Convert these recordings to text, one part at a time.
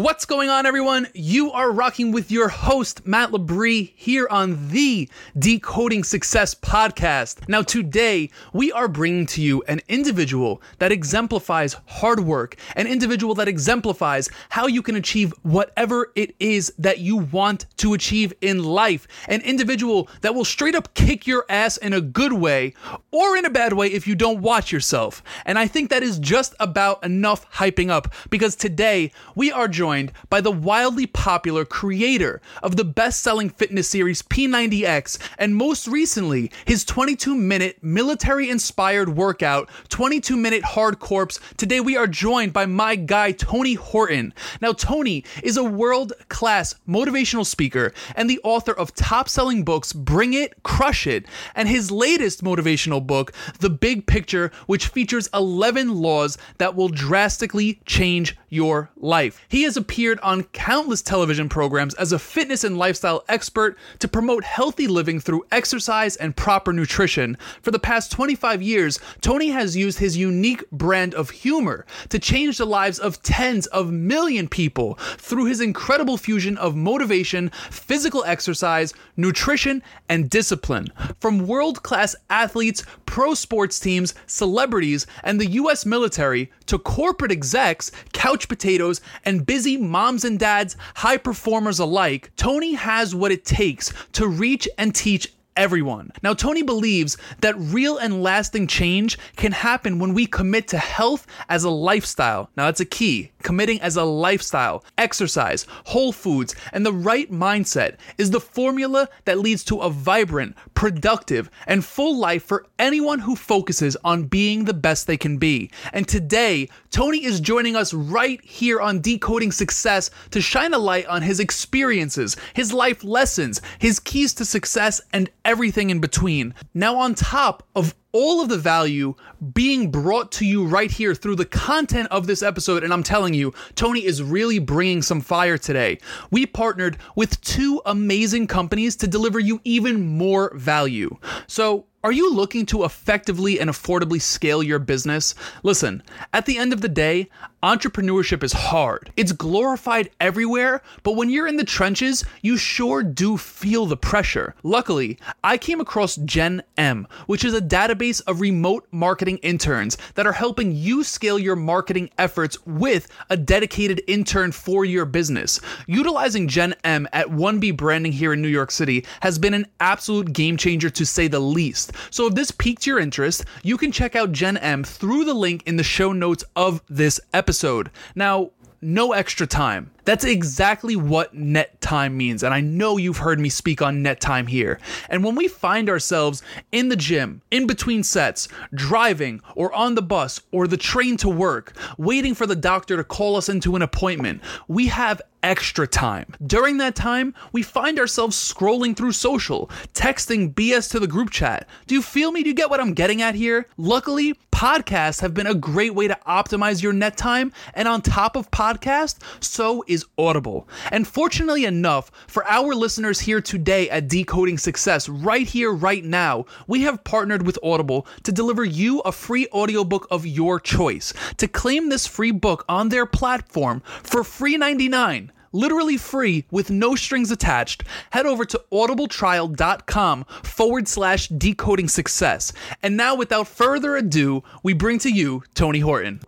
What's going on, everyone? You are rocking with your host, Matt Labrie, here on the Decoding Success podcast. Now, today, we are bringing to you an individual that exemplifies hard work, an individual that exemplifies how you can achieve whatever it is that you want to achieve in life, an individual that will straight up kick your ass in a good way or in a bad way if you don't watch yourself. And I think that is just about enough hyping up because today, we are joined by the wildly popular creator of the best selling fitness series P90X, and most recently, his 22 minute military inspired workout, 22 minute hard corpse. Today, we are joined by my guy, Tony Horton. Now, Tony is a world class motivational speaker and the author of top selling books Bring It, Crush It, and his latest motivational book, The Big Picture, which features 11 laws that will drastically change your life. He has appeared on countless television programs as a fitness and lifestyle expert to promote healthy living through exercise and proper nutrition. For the past 25 years, Tony has used his unique brand of humor to change the lives of tens of million people through his incredible fusion of motivation, physical exercise, nutrition, and discipline. From world class athletes, pro sports teams, celebrities, and the US military to corporate execs, couch potatoes, and busy moms and dads, high performers alike, Tony has what it takes to reach and teach everyone. Now, Tony believes that real and lasting change can happen when we commit to health as a lifestyle. Now, that's a key. Committing as a lifestyle, exercise, whole foods, and the right mindset is the formula that leads to a vibrant, productive, and full life for anyone who focuses on being the best they can be. And today, Tony is joining us right here on Decoding Success to shine a light on his experiences, his life lessons, his keys to success, and everything in between. Now, on top of all of the value being brought to you right here through the content of this episode. And I'm telling you, Tony is really bringing some fire today. We partnered with two amazing companies to deliver you even more value. So, are you looking to effectively and affordably scale your business? Listen, at the end of the day, entrepreneurship is hard. It's glorified everywhere, but when you're in the trenches, you sure do feel the pressure. Luckily, I came across Gen M, which is a database of remote marketing interns that are helping you scale your marketing efforts with a dedicated intern for your business. Utilizing Gen M at 1B branding here in New York City has been an absolute game changer to say the least. So if this piqued your interest, you can check out Gen M through the link in the show notes of this episode. Now, no extra time. That's exactly what net time means. And I know you've heard me speak on net time here. And when we find ourselves in the gym, in between sets, driving, or on the bus, or the train to work, waiting for the doctor to call us into an appointment, we have extra time. During that time, we find ourselves scrolling through social, texting BS to the group chat. Do you feel me? Do you get what I'm getting at here? Luckily, podcasts have been a great way to optimize your net time. And on top of podcast, so is Audible. And fortunately enough, for our listeners here today at Decoding Success, right here, right now, we have partnered with Audible to deliver you a free audiobook of your choice. To claim this free book on their platform for free 99, literally free with no strings attached, head over to audibletrial.com forward slash decoding success. And now, without further ado, we bring to you Tony Horton.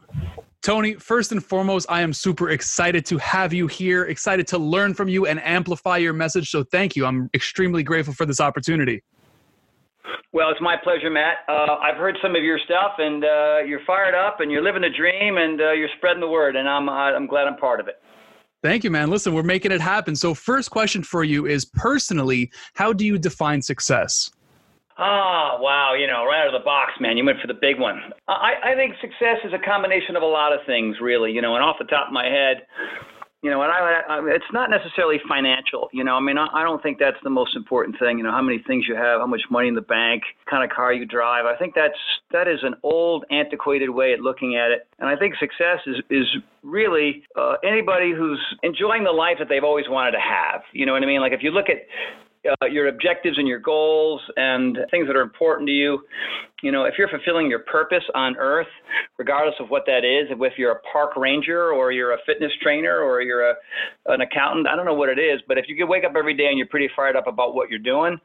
Tony, first and foremost, I am super excited to have you here, excited to learn from you and amplify your message. So thank you. I'm extremely grateful for this opportunity. Well, it's my pleasure, Matt. Uh, I've heard some of your stuff, and uh, you're fired up, and you're living the dream, and uh, you're spreading the word, and I'm I'm glad I'm part of it. Thank you, man. Listen, we're making it happen. So, first question for you is personally, how do you define success? Ah, wow. You know, right out of the box, man. You went for the big one. I, I think success is a combination of a lot of things, really. You know, and off the top of my head, You know, and I, I it's not necessarily financial. You know, I mean, I, I don't think that's the most important thing. You know, how many things you have, how much money in the bank, kind of car you drive. I think that's that is an old, antiquated way of looking at it. And I think success is is really uh, anybody who's enjoying the life that they've always wanted to have. You know what I mean? Like if you look at uh, your objectives and your goals and things that are important to you. You know, if you're fulfilling your purpose on earth, regardless of what that is, if you're a park ranger or you're a fitness trainer or you're a, an accountant, I don't know what it is, but if you can wake up every day and you're pretty fired up about what you're doing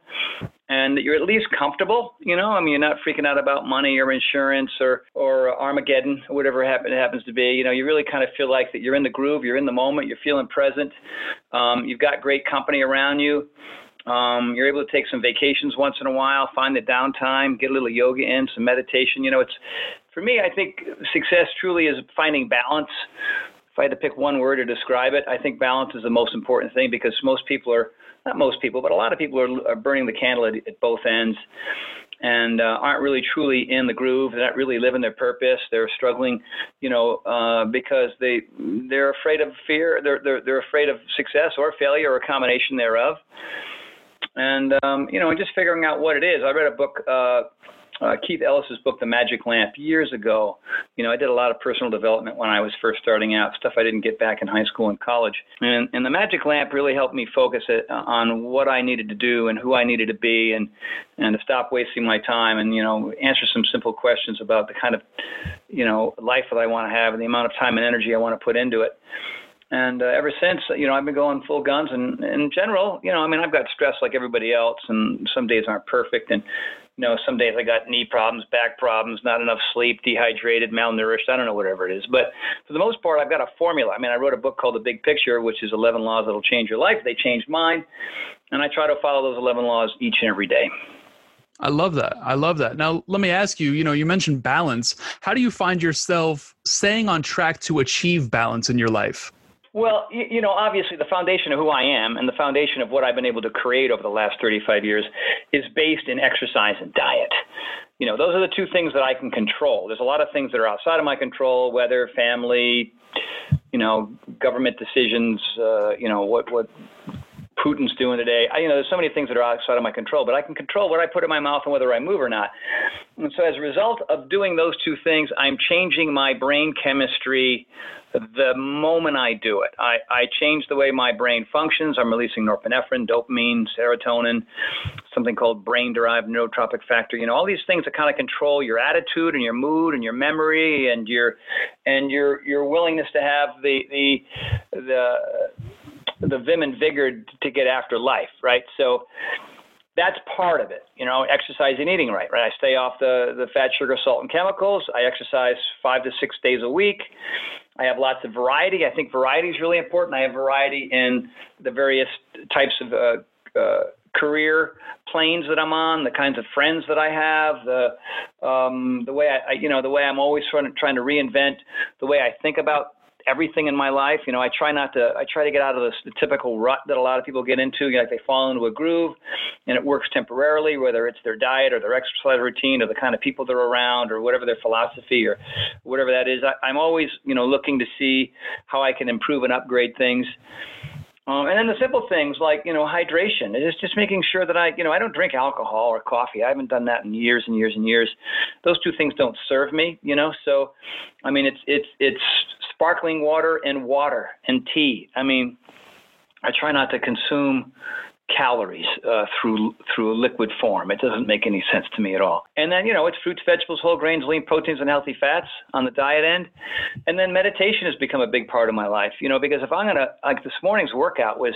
and you're at least comfortable, you know, I mean, you're not freaking out about money or insurance or, or Armageddon or whatever it happens to be, you know, you really kind of feel like that you're in the groove, you're in the moment, you're feeling present, um, you've got great company around you um, you're able to take some vacations once in a while, find the downtime, get a little yoga in, some meditation. You know, it's for me. I think success truly is finding balance. If I had to pick one word to describe it, I think balance is the most important thing because most people are not most people, but a lot of people are, are burning the candle at, at both ends and uh, aren't really truly in the groove. They're not really living their purpose. They're struggling, you know, uh, because they they're afraid of fear. They're they're they're afraid of success or failure or a combination thereof and um, you know, just figuring out what it is. I read a book, uh, uh, Keith Ellis's book, The Magic Lamp, years ago. You know, I did a lot of personal development when I was first starting out, stuff I didn't get back in high school and college. And, and The Magic Lamp really helped me focus it uh, on what I needed to do and who I needed to be, and and to stop wasting my time and you know answer some simple questions about the kind of you know life that I want to have and the amount of time and energy I want to put into it. And uh, ever since, you know, I've been going full guns. And in general, you know, I mean, I've got stress like everybody else, and some days aren't perfect. And you know, some days I got knee problems, back problems, not enough sleep, dehydrated, malnourished. I don't know whatever it is, but for the most part, I've got a formula. I mean, I wrote a book called The Big Picture, which is 11 laws that'll change your life. They changed mine, and I try to follow those 11 laws each and every day. I love that. I love that. Now, let me ask you, you know, you mentioned balance. How do you find yourself staying on track to achieve balance in your life? Well, you, you know, obviously the foundation of who I am and the foundation of what I've been able to create over the last 35 years is based in exercise and diet. You know, those are the two things that I can control. There's a lot of things that are outside of my control, weather, family, you know, government decisions, uh, you know, what what Putin's doing today. I, you know, there's so many things that are outside of my control, but I can control what I put in my mouth and whether I move or not. And so, as a result of doing those two things, I'm changing my brain chemistry the moment I do it. I, I change the way my brain functions. I'm releasing norepinephrine, dopamine, serotonin, something called brain derived neurotrophic factor. You know, all these things that kind of control your attitude and your mood and your memory and your and your your willingness to have the the the the vim and vigor to get after life, right? So that's part of it. You know, exercise and eating right, right? I stay off the, the fat, sugar, salt, and chemicals. I exercise five to six days a week. I have lots of variety. I think variety is really important. I have variety in the various types of uh, uh, career planes that I'm on, the kinds of friends that I have, the um, the way I, I, you know, the way I'm always trying to, trying to reinvent the way I think about everything in my life. You know, I try not to. I try to get out of this, the typical rut that a lot of people get into. You know, like they fall into a groove, and it works temporarily, whether it's their diet or their exercise routine or the kind of people they're around or whatever their philosophy or whatever that is. I, I'm always, you know, looking to see how I can improve and upgrade things. Um, and then the simple things like you know hydration. It's just making sure that I you know I don't drink alcohol or coffee. I haven't done that in years and years and years. Those two things don't serve me, you know. So, I mean, it's it's it's sparkling water and water and tea. I mean, I try not to consume calories uh, through through a liquid form. It doesn't make any sense to me at all. And then you know it's fruits, vegetables, whole grains, lean proteins, and healthy fats on the diet end. And then meditation has become a big part of my life. You know because if I'm gonna like this morning's workout was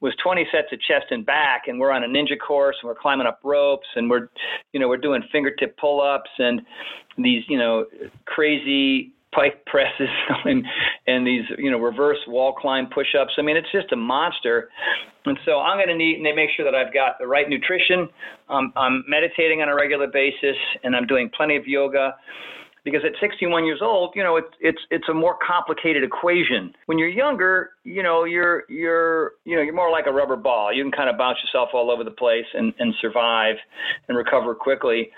was 20 sets of chest and back, and we're on a ninja course, and we're climbing up ropes, and we're you know we're doing fingertip pull-ups and these you know crazy pike presses and and these you know reverse wall climb push-ups. I mean, it's just a monster. And so I'm going to need to make sure that I've got the right nutrition. Um, I'm meditating on a regular basis, and I'm doing plenty of yoga. Because at 61 years old, you know, it's it's it's a more complicated equation. When you're younger, you know, you're you're you know you're more like a rubber ball. You can kind of bounce yourself all over the place and and survive and recover quickly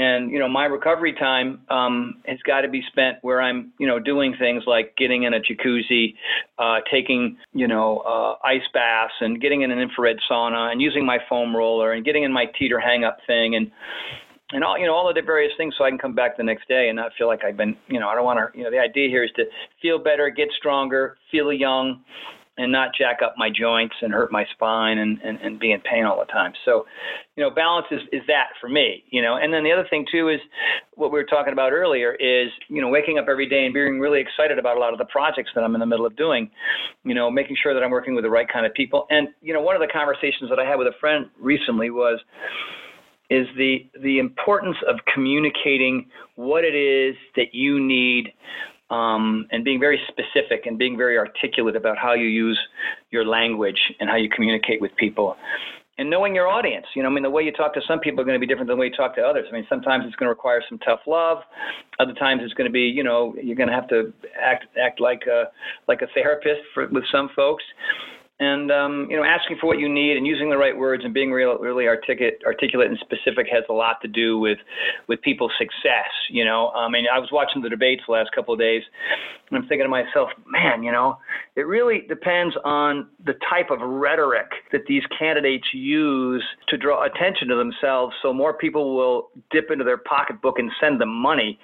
and you know my recovery time um, has got to be spent where I'm you know doing things like getting in a jacuzzi, uh, taking you know uh, ice baths, and getting in an infrared sauna, and using my foam roller, and getting in my teeter hang up thing, and and all you know all of the various things so I can come back the next day and not feel like I've been you know I don't want to you know the idea here is to feel better, get stronger, feel young, and not jack up my joints and hurt my spine and, and, and be in pain all the time. So, you know, balance is, is that for me, you know, and then the other thing too is what we were talking about earlier is, you know, waking up every day and being really excited about a lot of the projects that I'm in the middle of doing, you know, making sure that I'm working with the right kind of people. And, you know, one of the conversations that I had with a friend recently was, is the the importance of communicating what it is that you need um, and being very specific and being very articulate about how you use your language and how you communicate with people and knowing your audience. You know, I mean, the way you talk to some people are going to be different than the way you talk to others. I mean, sometimes it's going to require some tough love. Other times it's going to be, you know, you're going to have to act act like a like a therapist for, with some folks and um, you know asking for what you need and using the right words and being real, really articulate, articulate and specific has a lot to do with with people's success. You know, I mean, I was watching the debates the last couple of days, and I'm thinking to myself, man, you know, it really depends on the type of rhetoric that these candidates use to draw attention to themselves, so more people will dip into their pocketbook and send them money.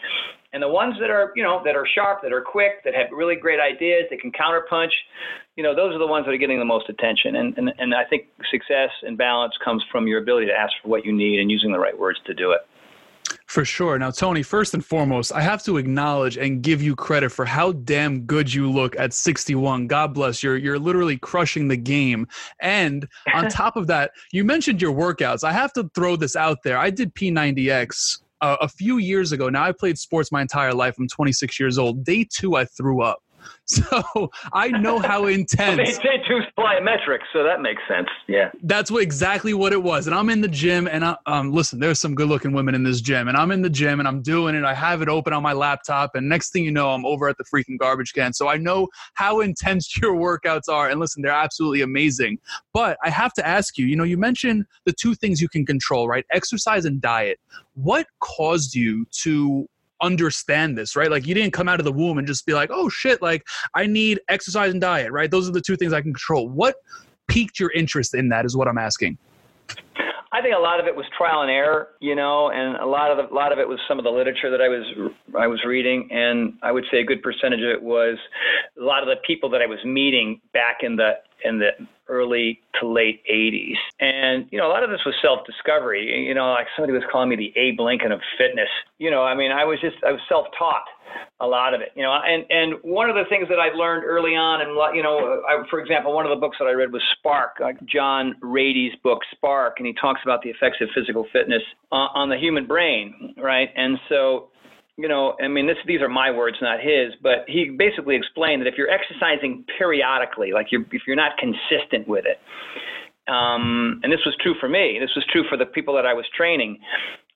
And the ones that are, you know, that are sharp, that are quick, that have really great ideas, that can counterpunch, you know, those are the ones that are getting the most attention. And, and, and I think success and balance comes from your ability to ask for what you need and using the right words to do it. For sure. Now, Tony, first and foremost, I have to acknowledge and give you credit for how damn good you look at 61. God bless. You're you're literally crushing the game. And on top of that, you mentioned your workouts. I have to throw this out there. I did P90X uh, a few years ago. Now I played sports my entire life. I'm 26 years old. Day two, I threw up. So I know how intense. they say two plyometrics, so that makes sense. Yeah, that's what exactly what it was. And I'm in the gym, and I, um, listen, there's some good-looking women in this gym, and I'm in the gym, and I'm doing it. I have it open on my laptop, and next thing you know, I'm over at the freaking garbage can. So I know how intense your workouts are, and listen, they're absolutely amazing. But I have to ask you, you know, you mentioned the two things you can control, right? Exercise and diet. What caused you to understand this, right? Like you didn't come out of the womb and just be like, oh shit, like I need exercise and diet, right? Those are the two things I can control. What piqued your interest in that is what I'm asking. I think a lot of it was trial and error, you know, and a lot of the, a lot of it was some of the literature that I was I was reading, and I would say a good percentage of it was a lot of the people that I was meeting back in the in the early to late 80s. And, you know, a lot of this was self discovery. You know, like somebody was calling me the Abe Lincoln of fitness. You know, I mean, I was just, I was self taught a lot of it, you know, and, and one of the things that I learned early on, and, you know, I, for example, one of the books that I read was Spark, like John Ratey's book, Spark, and he talks about the effects of physical fitness uh, on the human brain, right? And so, you know, I mean, this, these are my words, not his, but he basically explained that if you're exercising periodically, like you're, if you're not consistent with it, um, and this was true for me, this was true for the people that I was training.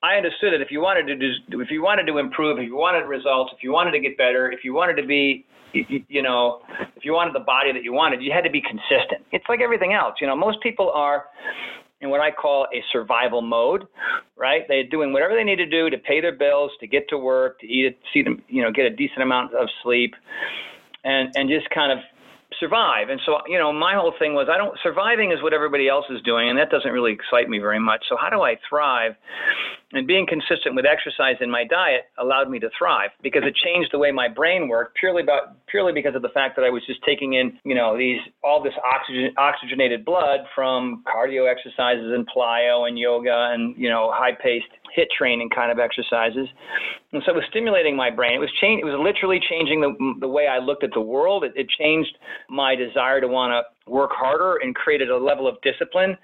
I understood that if you wanted to do, if you wanted to improve, if you wanted results, if you wanted to get better, if you wanted to be, you, you know, if you wanted the body that you wanted, you had to be consistent. It's like everything else. You know, most people are in what I call a survival mode, right? They're doing whatever they need to do to pay their bills, to get to work, to eat, see them, you know, get a decent amount of sleep, and and just kind of survive. And so, you know, my whole thing was I don't surviving is what everybody else is doing, and that doesn't really excite me very much. So, how do I thrive? And being consistent with exercise in my diet allowed me to thrive because it changed the way my brain worked purely about purely because of the fact that I was just taking in, you know, these all this oxygen oxygenated blood from cardio exercises and plyo and yoga and you know high paced HIIT training kind of exercises. And so it was stimulating my brain. It was change. It was literally changing the the way I looked at the world. It, it changed my desire to want to work harder and created a level of discipline.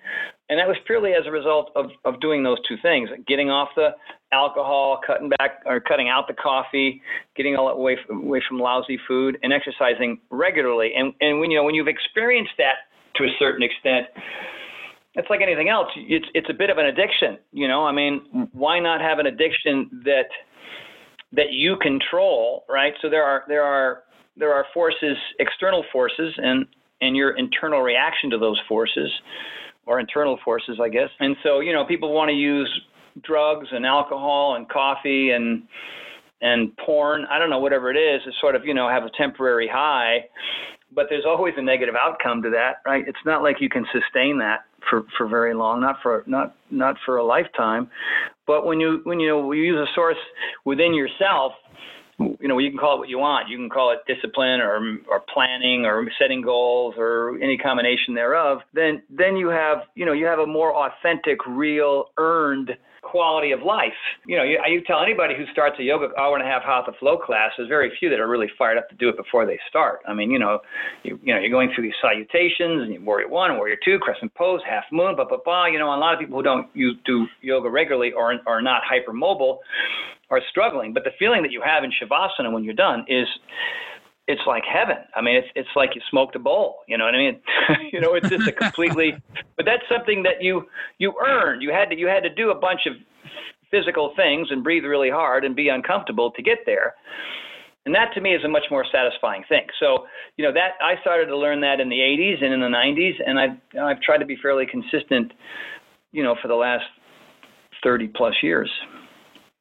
And that was purely as a result of, of doing those two things, getting off the alcohol, cutting back or cutting out the coffee, getting all away away from lousy food, and exercising regularly. And and when you know when you've experienced that to a certain extent, it's like anything else. It's it's a bit of an addiction, you know. I mean, why not have an addiction that that you control, right? So there are there are there are forces, external forces, and and your internal reaction to those forces, or internal forces, I guess. And so you know, people want to use drugs and alcohol and coffee and and porn, I don't know, whatever it is, to sort of, you know, have a temporary high, but there's always a negative outcome to that, right? It's not like you can sustain that for, for very long, not for not not for a lifetime. But when you when you know you use a source within yourself, you know you can call it what you want. You can call it discipline or or planning or setting goals or any combination thereof. Then then you have you know you have a more authentic, real, earned quality of life. You know, you, you tell anybody who starts a yoga hour and a half hatha flow class, there's very few that are really fired up to do it before they start. I mean, you know, you, you know, you're going through these salutations and you warrior one, warrior two, crescent pose, half moon, blah blah blah. You know, a lot of people who don't you do yoga regularly or are not hypermobile are struggling. But the feeling that you have in shavasana when you're done is it's like heaven. I mean, it's it's like you smoked a bowl. You know what I mean? you know, it's just a completely. but that's something that you you earned. You had to you had to do a bunch of physical things and breathe really hard and be uncomfortable to get there. And that to me is a much more satisfying thing. So, you know, that I started to learn that in the 80s and in the 90s, and I've I've tried to be fairly consistent, you know, for the last 30 plus years.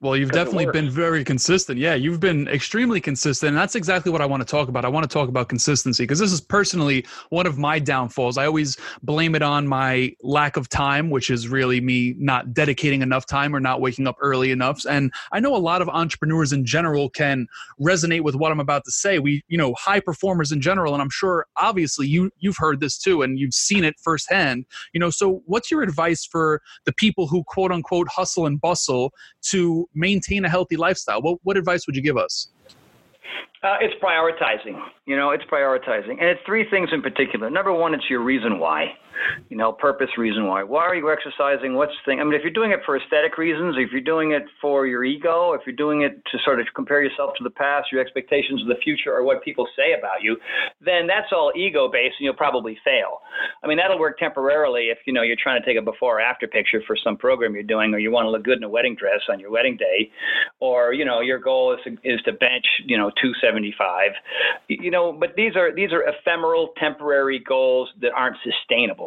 Well, you've definitely been very consistent. Yeah, you've been extremely consistent. And that's exactly what I want to talk about. I want to talk about consistency because this is personally one of my downfalls. I always blame it on my lack of time, which is really me not dedicating enough time or not waking up early enough. And I know a lot of entrepreneurs in general can resonate with what I'm about to say. We, you know, high performers in general, and I'm sure obviously you you've heard this too and you've seen it firsthand. You know, so what's your advice for the people who quote unquote hustle and bustle to maintain a healthy lifestyle? What, what advice would you give us? Uh, it's prioritizing. You know, it's prioritizing. And it's three things in particular. Number one, it's your reason why you know, purpose, reason why. Why are you exercising? What's the thing? I mean, if you're doing it for aesthetic reasons, if you're doing it for your ego, if you're doing it to sort of compare yourself to the past, your expectations of the future, or what people say about you, then that's all ego based, and you'll probably fail. I mean, that'll work temporarily if you know you're trying to take a before or after picture for some program you're doing, or you want to look good in a wedding dress on your wedding day, or you know your goal is to, is to bench you know 275. You know, but these are these are ephemeral, temporary goals that aren't sustainable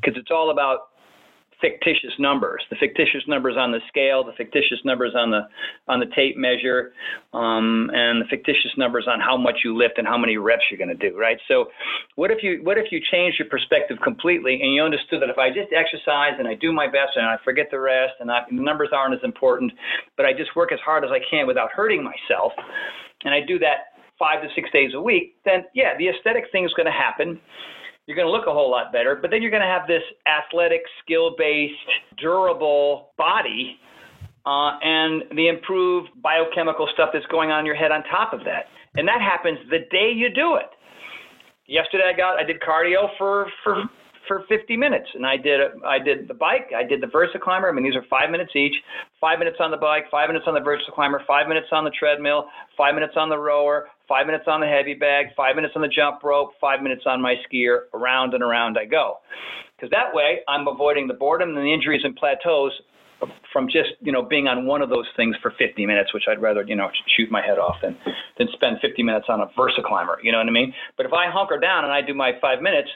because it's all about fictitious numbers. The fictitious numbers on the scale the fictitious numbers on the on the tape measure um, and the fictitious numbers on how much you lift and how many reps you're going to do right? So what if you what if you change your perspective completely and you understood that if i just exercise and i do my best and i forget the rest and I, the numbers aren't as important but i just work as hard as i can without hurting myself and i do that five to six days a week then yeah the aesthetic thing is going to happen you're going to look a whole lot better, but then you're going to have this athletic, skill based, durable body uh, and the improved biochemical stuff that's going on in your head on top of that. And that happens the day you do it. Yesterday I got I did cardio for for for 50 minutes, and I did I did the bike, I did the Versa climber. I mean, these are five minutes each. Five minutes on the bike, five minutes on the Versa climber, five minutes on the treadmill, five minutes on the rower, five minutes on the heavy bag, five minutes on the jump rope, five minutes on my skier. Around and around I go, because that way I'm avoiding the boredom and the injuries and plateaus from just you know being on one of those things for 50 minutes, which I'd rather you know shoot my head off than than spend 50 minutes on a Versa climber. You know what I mean? But if I hunker down and I do my five minutes,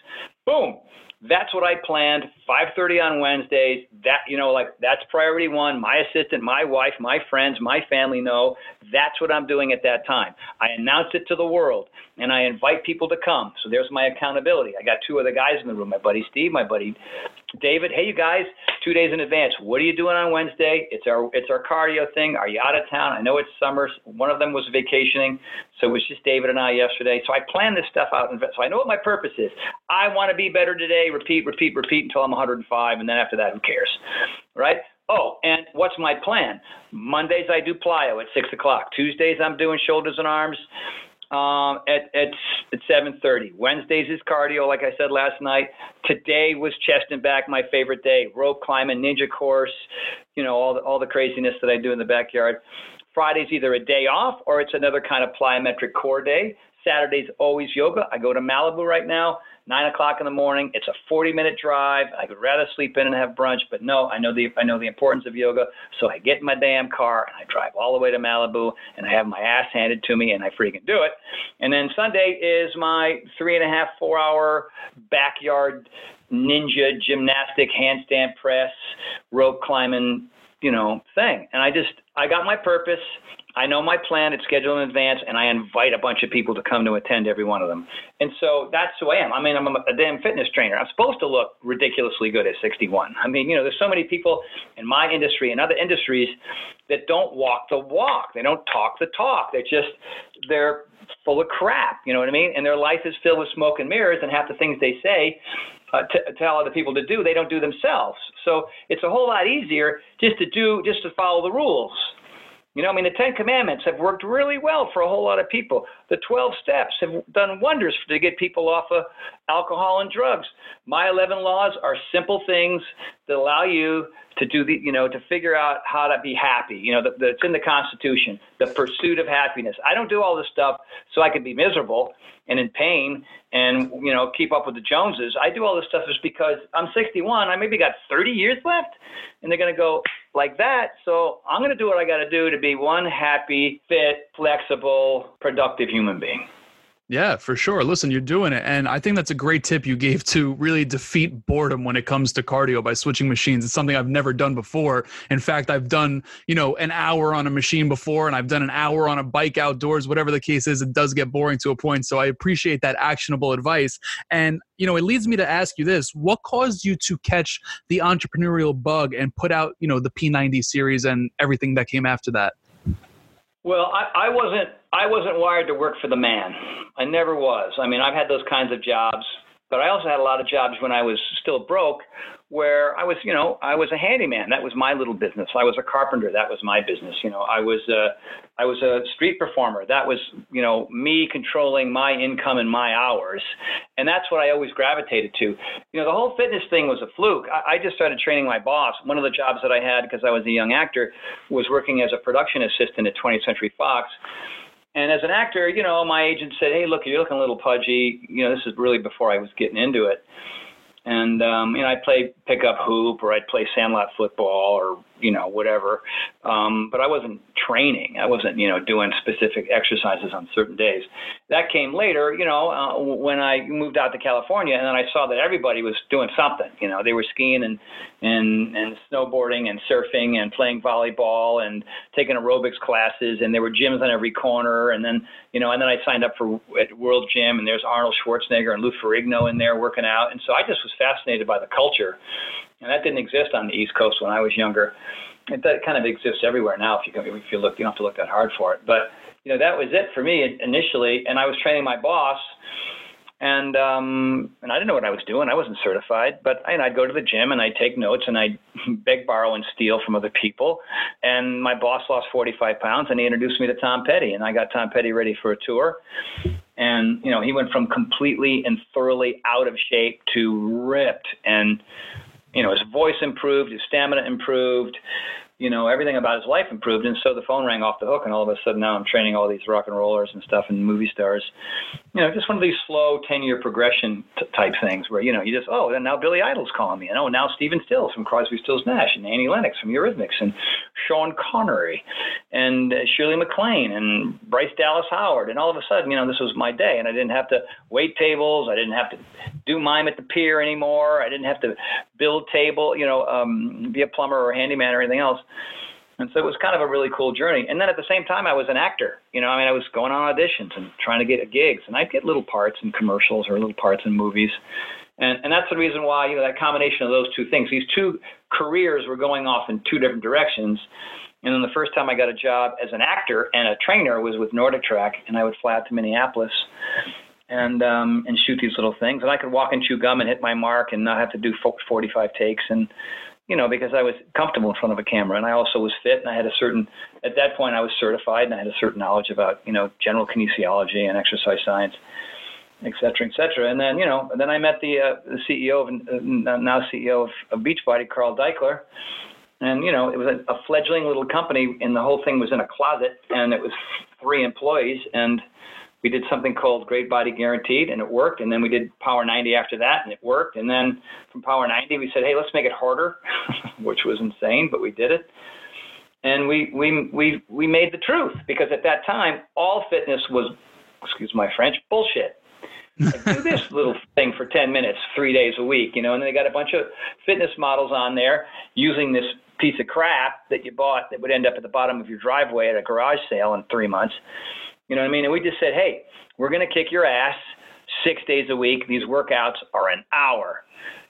boom, that's what I planned. 5:30 on Wednesdays. That you know, like that's priority one. My assistant, my wife, my friends, my family know that's what I'm doing at that time. I announce it to the world, and I invite people to come. So there's my accountability. I got two other guys in the room. My buddy Steve, my buddy David. Hey, you guys, two days in advance. What are you doing on Wednesday? It's our it's our cardio thing. Are you out of town? I know it's summer. One of them was vacationing, so it was just David and I yesterday. So I plan this stuff out, so I know what my purpose is. I want to be better today repeat, repeat, repeat until I'm 105, and then after that, who cares, right? Oh, and what's my plan? Mondays I do plyo at six o'clock. Tuesdays I'm doing shoulders and arms um, at at at 7:30. Wednesdays is cardio, like I said last night. Today was chest and back, my favorite day. Rope climbing, ninja course, you know all the all the craziness that I do in the backyard. Friday's either a day off or it's another kind of plyometric core day. Saturday's always yoga. I go to Malibu right now nine o'clock in the morning. It's a 40 minute drive. I would rather sleep in and have brunch, but no, I know the I know the importance of yoga. So I get in my damn car and I drive all the way to Malibu and I have my ass handed to me and I freaking do it. And then Sunday is my three and a half, four hour backyard ninja gymnastic handstand press, rope climbing you know, thing. And I just, I got my purpose. I know my plan. It's scheduled in advance, and I invite a bunch of people to come to attend every one of them. And so that's who I am. I mean, I'm a, damn fitness trainer. I'm supposed to look ridiculously good at 61. I mean, you know, there's so many people in my industry and other industries that don't walk the walk. They don't talk the talk. They're just, they're full of crap. You know what I mean? And their life is filled with smoke and mirrors, and half the things they say uh, tell other people to do, they don't do themselves. So it's a whole lot easier just to do, just to follow the rules. You know, I mean, the Ten Commandments have worked really well for a whole lot of people. The 12 steps have done wonders to get people off of alcohol and drugs. My 11 laws are simple things that allow you to do the, you know, to figure out how to be happy. You know, it's in the Constitution, the pursuit of happiness. I don't do all this stuff so I can be miserable and in pain and, you know, keep up with the Joneses. I do all this stuff just because I'm 61. I maybe got 30 years left. And they're going to go, like that. So I'm going to do what I got to do to be one happy, fit, flexible, productive human being. Yeah, for sure. Listen, you're doing it. And I think that's a great tip you gave to really defeat boredom when it comes to cardio by switching machines. It's something I've never done before. In fact, I've done, you know, an hour on a machine before and I've done an hour on a bike outdoors, whatever the case is, it does get boring to a point. So I appreciate that actionable advice. And, you know, it leads me to ask you this what caused you to catch the entrepreneurial bug and put out, you know, the P90 series and everything that came after that? Well, I, I wasn't I wasn't wired to work for the man. I never was. I mean, I've had those kinds of jobs, but I also had a lot of jobs when I was still broke where I was, you know, I was a handyman. That was my little business. I was a carpenter. That was my business. You know, I was a, I was a street performer. That was, you know, me controlling my income and my hours. And that's what I always gravitated to. You know, the whole fitness thing was a fluke. I, I just started training my boss. One of the jobs that I had because I was a young actor was working as a production assistant at 20th Century Fox. And as an actor, you know, my agent said, "Hey, look, you're looking a little pudgy. You know, this is really before I was getting into it." and um, you know I'd play pickup hoop or I'd play sandlot football or you know whatever, um, but I wasn't training. I wasn't you know doing specific exercises on certain days. That came later, you know, uh, when I moved out to California, and then I saw that everybody was doing something. You know, they were skiing and and and snowboarding and surfing and playing volleyball and taking aerobics classes, and there were gyms on every corner. And then you know, and then I signed up for at World Gym, and there's Arnold Schwarzenegger and Lou Ferrigno in there working out, and so I just was fascinated by the culture, and that didn't exist on the East Coast when I was younger. It that kind of exists everywhere now. If you if you look, you don't have to look that hard for it. But you know, that was it for me initially, and I was training my boss and um, and I didn't know what I was doing. I wasn't certified, but and I'd go to the gym and I'd take notes and I'd beg, borrow, and steal from other people. And my boss lost 45 pounds, and he introduced me to Tom Petty, and I got Tom Petty ready for a tour. And you know, he went from completely and thoroughly out of shape to ripped, and you know, his voice improved, his stamina improved you know, everything about his life improved. And so the phone rang off the hook, and all of a sudden now I'm training all these rock and rollers and stuff and movie stars. You know, just one of these slow 10 year progression t- type things where, you know, you just, oh, and now Billy Idol's calling me. And oh, now Stephen Stills from Crosby, Stills, Nash, and Annie Lennox from Eurythmics, and Sean Connery, and uh, Shirley MacLaine, and Bryce Dallas Howard. And all of a sudden, you know, this was my day, and I didn't have to wait tables. I didn't have to do mime at the pier anymore. I didn't have to build table, you know, um, be a plumber or a handyman or anything else. And so it was kind of a really cool journey. And then at the same time, I was an actor. You know, I mean, I was going on auditions and trying to get gigs, and I'd get little parts in commercials or little parts in movies. And, and that's the reason why, you know, that combination of those two things, these two careers were going off in two different directions. And then the first time I got a job as an actor and a trainer was with Nordic Track, and I would fly out to Minneapolis and um, and shoot these little things. And I could walk and chew gum and hit my mark and not have to do 45 takes. And you know, because I was comfortable in front of a camera, and I also was fit, and I had a certain. At that point, I was certified, and I had a certain knowledge about you know general kinesiology and exercise science, et cetera, et cetera. And then you know, then I met the, uh, the CEO of uh, now CEO of, of Beachbody, Carl Daikeler. And you know, it was a, a fledgling little company, and the whole thing was in a closet, and it was three employees, and we did something called Great Body Guaranteed, and it worked. And then we did Power 90 after that, and it worked. And then from Power 90, we said, hey, let's make it harder, which was insane, but we did it. And we we we we made the truth because at that time, all fitness was, excuse my French, bullshit. do this little thing for 10 minutes, three days a week, you know, and they got a bunch of fitness models on there using this piece of crap that you bought that would end up at the bottom of your driveway at a garage sale in three months. You know what I mean? And we just said, hey, we're going to kick your ass six days a week. These workouts are an hour,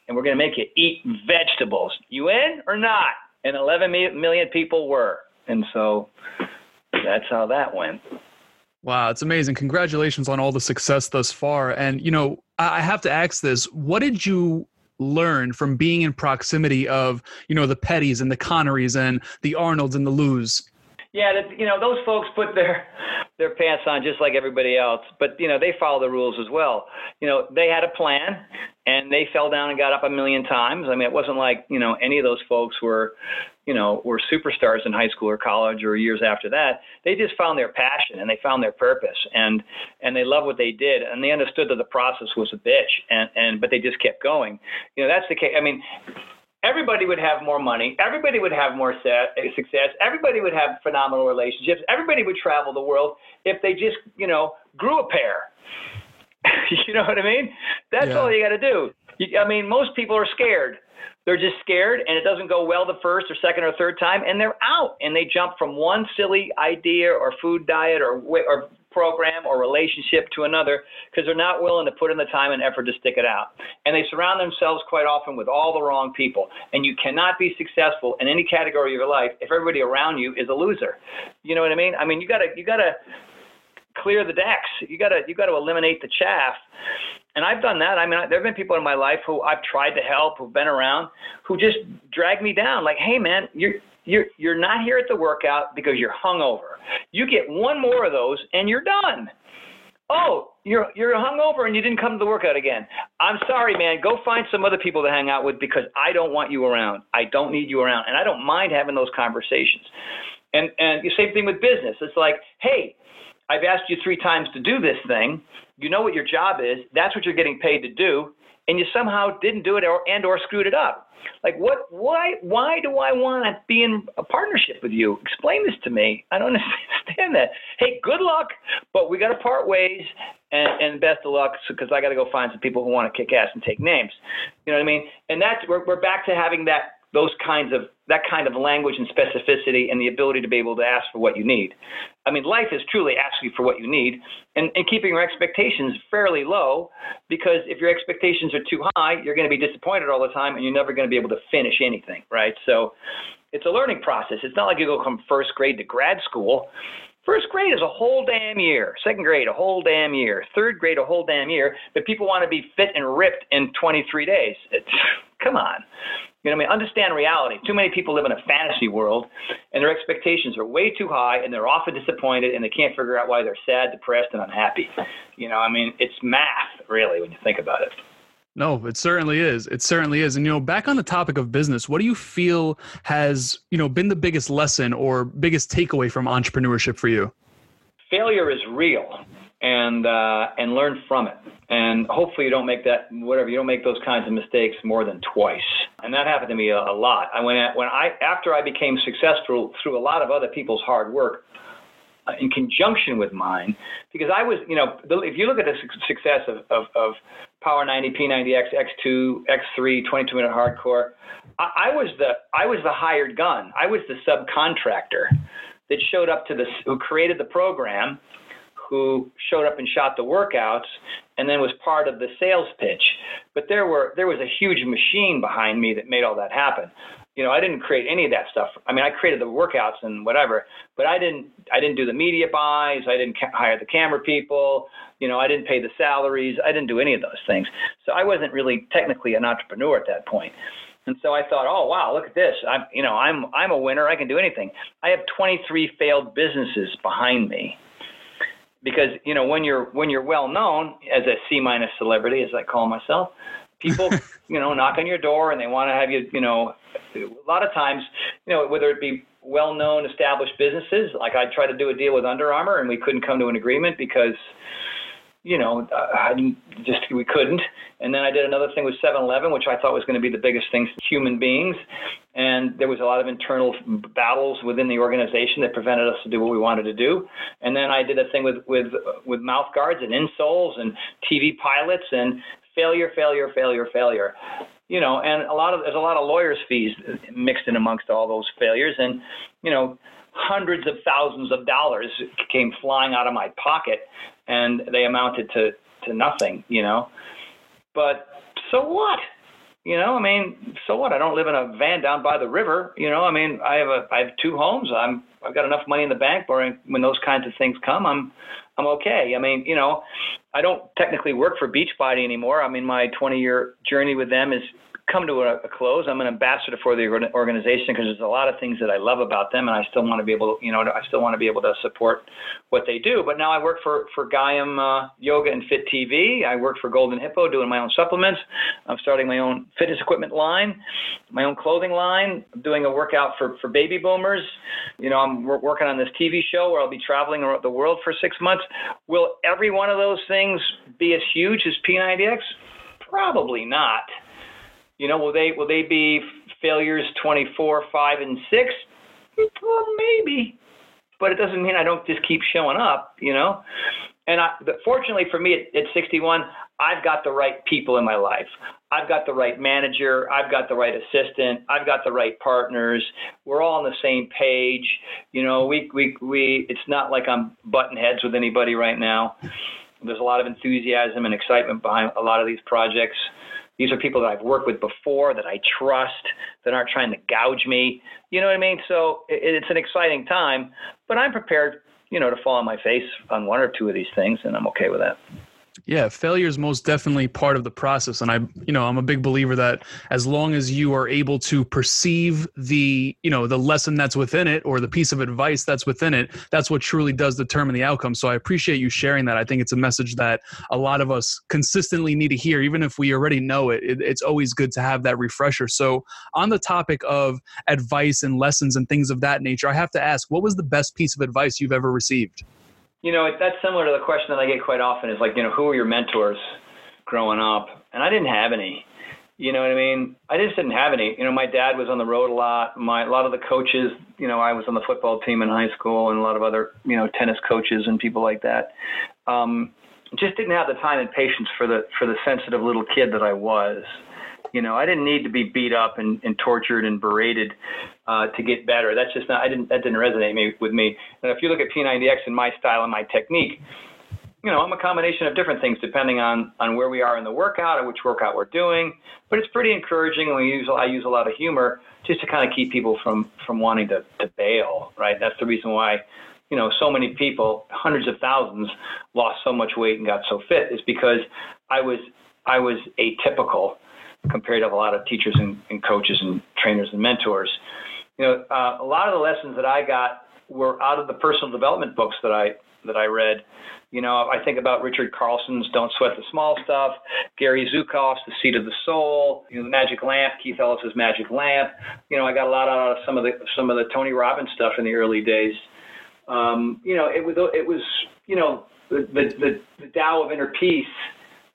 and we're going to make you eat vegetables. You in or not? And 11 million people were. And so that's how that went. Wow, it's amazing. Congratulations on all the success thus far. And, you know, I have to ask this what did you learn from being in proximity of, you know, the Pettys and the Connerys and the Arnolds and the Lou's? Yeah, that, you know, those folks put their their pants on just like everybody else, but you know, they follow the rules as well. You know, they had a plan and they fell down and got up a million times. I mean, it wasn't like, you know, any of those folks were, you know, were superstars in high school or college or years after that. They just found their passion and they found their purpose and and they loved what they did and they understood that the process was a bitch and and but they just kept going. You know, that's the case. I mean, everybody would have more money. Everybody would have more success. Everybody would have phenomenal relationships. Everybody would travel the world if they just, you know, grew a pair. you know what I mean? That's yeah. all you got to do. You, I mean, most people are scared. They're just scared, and it doesn't go well the first or second or third time, and they're out, and they jump from one silly idea or food diet or or program or relationship to another because they're not willing to put in the time and effort to stick it out. And they surround themselves quite often with all the wrong people. And you cannot be successful in any category of your life if everybody around you is a loser. You know what I mean? I mean, you gotta you gotta clear the decks. You gotta you gotta eliminate the chaff. And I've done that. I mean, there have been people in my life who I've tried to help, who've been around, who just drag me down. Like, hey, man, you're you're you're not here at the workout because you're hungover. You get one more of those and you're done. Oh, you're you're hungover and you didn't come to the workout again. I'm sorry, man. Go find some other people to hang out with because I don't want you around. I don't need you around, and I don't mind having those conversations. And and the same thing with business. It's like, hey, I've asked you three times to do this thing. You know what your job is. That's what you're getting paid to do, and you somehow didn't do it or and or screwed it up. Like what? Why? Why do I want to be in a partnership with you? Explain this to me. I don't understand that. Hey, good luck, but we got to part ways, and, and best of luck because I got to go find some people who want to kick ass and take names. You know what I mean? And that's we're we're back to having that those kinds of that kind of language and specificity and the ability to be able to ask for what you need. I mean, life is truly asking for what you need and, and keeping your expectations fairly low because if your expectations are too high, you're going to be disappointed all the time and you're never going to be able to finish anything, right? So it's a learning process. It's not like you go from first grade to grad school. First grade is a whole damn year. Second grade, a whole damn year. Third grade, a whole damn year. But people want to be fit and ripped in 23 days. It's, come on. You know what I mean? Understand reality. Too many people live in a fantasy world, and their expectations are way too high, and they're often disappointed, and they can't figure out why they're sad, depressed, and unhappy. You know, I mean, it's math, really, when you think about it. No, it certainly is. It certainly is. And you know, back on the topic of business, what do you feel has you know been the biggest lesson or biggest takeaway from entrepreneurship for you? Failure is real and uh, and learn from it. And hopefully you don't make that whatever you don't make those kinds of mistakes more than twice. And that happened to me a, a lot. I when when I after I became successful through a lot of other people's hard work. Uh, in conjunction with mine, because I was, you know, if you look at the success of, of, of Power 90, P90X, X2, X3, 22 minute hardcore, I, I was the I was the hired gun. I was the subcontractor that showed up to this who created the program who showed up and shot the workouts and then was part of the sales pitch. But there were there was a huge machine behind me that made all that happen. You know, I didn't create any of that stuff. I mean, I created the workouts and whatever, but I didn't I didn't do the media buys, I didn't ca- hire the camera people, you know, I didn't pay the salaries, I didn't do any of those things. So I wasn't really technically an entrepreneur at that point. And so I thought, oh wow, look at this. I'm, you know, I'm I'm a winner. I can do anything. I have 23 failed businesses behind me because you know when you're when you're well known as a C minus celebrity, as I call myself, people you know knock on your door and they want to have you. You know, a lot of times, you know, whether it be well known established businesses, like I tried to do a deal with Under Armour and we couldn't come to an agreement because you know, I just we couldn't. And then I did another thing with 7-Eleven, which I thought was going to be the biggest thing human beings. And there was a lot of internal battles within the organization that prevented us to do what we wanted to do. And then I did a thing with with with mouth guards and insoles and TV pilots and failure, failure, failure, failure. you know, and a lot of there's a lot of lawyers' fees mixed in amongst all those failures, and you know, hundreds of thousands of dollars came flying out of my pocket, and they amounted to to nothing, you know. But so what? You know, I mean, so what? I don't live in a van down by the river. You know, I mean, I have a I have two homes. I'm I've got enough money in the bank. Where when those kinds of things come, I'm I'm okay. I mean, you know, I don't technically work for Beachbody anymore. I mean, my 20 year journey with them is come to a, a close. I'm an ambassador for the organization because there's a lot of things that I love about them, and I still want to be able to, you know, I still want to be able to support what they do. But now I work for for Gaiam uh, Yoga and Fit TV. I work for Golden Hippo doing my own supplements. I'm starting my own fitness equipment line, my own clothing line. I'm doing a workout for for baby boomers. You know, I'm working on this TV show where I'll be traveling around the world for six months. Will every one of those things be as huge as P90X? Probably not. You know, will they will they be failures 24, 5, and 6? Well, maybe, but it doesn't mean I don't just keep showing up. You know, and I, but fortunately for me at, at 61, I've got the right people in my life. I've got the right manager. I've got the right assistant. I've got the right partners. We're all on the same page. You know, we we we. It's not like I'm butting heads with anybody right now. There's a lot of enthusiasm and excitement behind a lot of these projects. These are people that I've worked with before that I trust that aren't trying to gouge me. You know what I mean? So it, it's an exciting time, but I'm prepared, you know, to fall on my face on one or two of these things, and I'm okay with that. Yeah, failure is most definitely part of the process, and I, you know, I'm a big believer that as long as you are able to perceive the, you know, the lesson that's within it or the piece of advice that's within it, that's what truly does determine the outcome. So I appreciate you sharing that. I think it's a message that a lot of us consistently need to hear, even if we already know it. it it's always good to have that refresher. So on the topic of advice and lessons and things of that nature, I have to ask, what was the best piece of advice you've ever received? You know, that's similar to the question that I get quite often is like, you know, who were your mentors growing up? And I didn't have any. You know what I mean? I just didn't have any. You know, my dad was on the road a lot. My a lot of the coaches, you know, I was on the football team in high school, and a lot of other, you know, tennis coaches and people like that. Um, just didn't have the time and patience for the for the sensitive little kid that I was. You know, I didn't need to be beat up and, and tortured and berated uh, to get better. That's just not. I didn't. That didn't resonate me, with me. And if you look at P90X and my style and my technique, you know, I'm a combination of different things depending on on where we are in the workout or which workout we're doing. But it's pretty encouraging, and we use I use a lot of humor just to kind of keep people from from wanting to to bail. Right. That's the reason why you know, so many people, hundreds of thousands, lost so much weight and got so fit is because I was I was atypical compared to a lot of teachers and, and coaches and trainers and mentors. You know, uh, a lot of the lessons that I got were out of the personal development books that I that I read. You know, I think about Richard Carlson's "Don't Sweat the Small Stuff," Gary Zukav's "The Seat of the Soul," you know, the Magic Lamp, Keith Ellis's Magic Lamp. You know, I got a lot out of some of the some of the Tony Robbins stuff in the early days. Um, you know, it was it was you know the the, the, the Tao of Inner Peace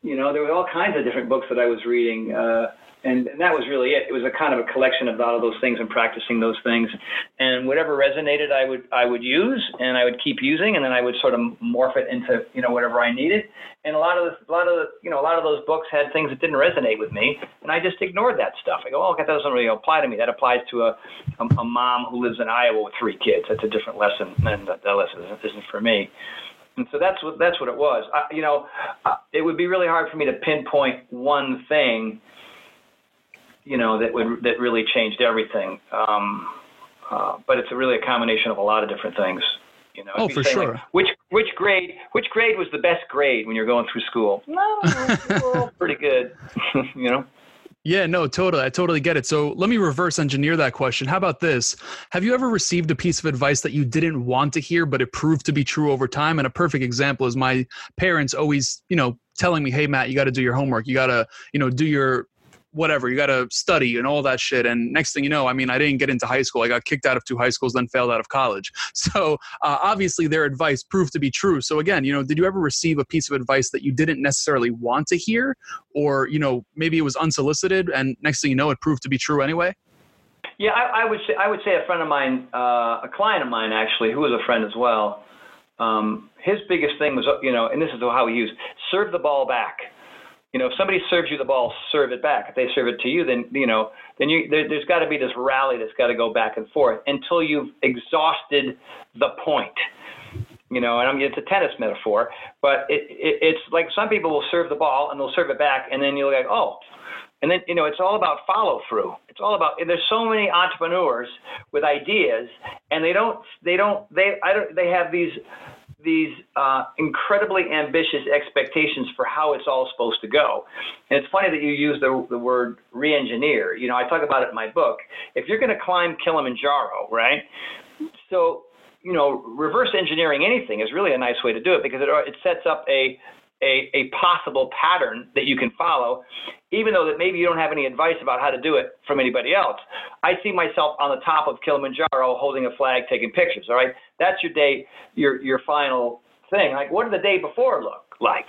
you know, there were all kinds of different books that I was reading, uh, and, and that was really it. It was a kind of a collection of all of those things and practicing those things, and whatever resonated, I would I would use and I would keep using, and then I would sort of morph it into you know whatever I needed. And a lot of the, a lot of the, you know a lot of those books had things that didn't resonate with me, and I just ignored that stuff. I go, oh, that doesn't really apply to me. That applies to a a, a mom who lives in Iowa with three kids. That's a different lesson, and that, that lesson isn't for me. And so that's what that's what it was. I, you know, it would be really hard for me to pinpoint one thing, you know, that would that really changed everything. Um, uh, but it's a really a combination of a lot of different things. You know, oh, for sure. Like, which which grade which grade was the best grade when you're going through school? No, pretty good. you know. Yeah, no, totally. I totally get it. So let me reverse engineer that question. How about this? Have you ever received a piece of advice that you didn't want to hear, but it proved to be true over time? And a perfect example is my parents always, you know, telling me, hey, Matt, you got to do your homework. You got to, you know, do your whatever you got to study and all that shit. And next thing you know i mean i didn't get into high school. I got kicked out of two high schools then failed out of college. So uh, obviously their advice proved to be true. So again you know did you ever receive a piece of advice that you didn't necessarily want to hear? Or you know maybe it was unsolicited and next thing you know it proved to be true anyway? Yeah i, I would say i would say a friend of mine uh, a client of mine actually who was a friend as well um, his biggest thing was you know and this is how he used serve the ball back You know, if somebody serves you the ball, serve it back. If they serve it to you, then you know, then you there, there's got to be this rally that's got to go back and forth until you've exhausted the point. You know, and I mean it's a tennis metaphor, but it, it, it's like some people will serve the ball and they'll serve it back, and then you're like, oh, and then you know it's all about follow through. It's all about there's so many entrepreneurs with ideas, and they don't they don't they I don't they have these these uh, incredibly ambitious expectations for how it's all supposed to go. And it's funny that you use the, the word re-engineer. You know, I talk about it in my book. If you're going to climb Kilimanjaro, right? So, you know, reverse engineering anything is really a nice way to do it because it, it sets up a a, a possible pattern that you can follow, even though that maybe you don't have any advice about how to do it from anybody else. I see myself on the top of Kilimanjaro holding a flag, taking pictures. All right, that's your day, your your final thing. Like, what did the day before look like?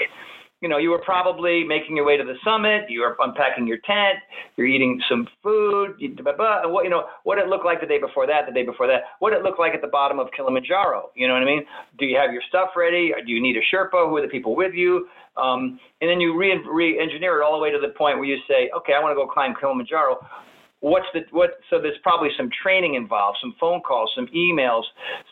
You know, you were probably making your way to the summit. You were unpacking your tent. You're eating some food. Blah, blah, and what you know, what it looked like the day before that, the day before that. What it looked like at the bottom of Kilimanjaro. You know what I mean? Do you have your stuff ready? Do you need a Sherpa? Who are the people with you? Um, and then you re- re-engineer it all the way to the point where you say, okay, I want to go climb Kilimanjaro what's the what so there's probably some training involved some phone calls some emails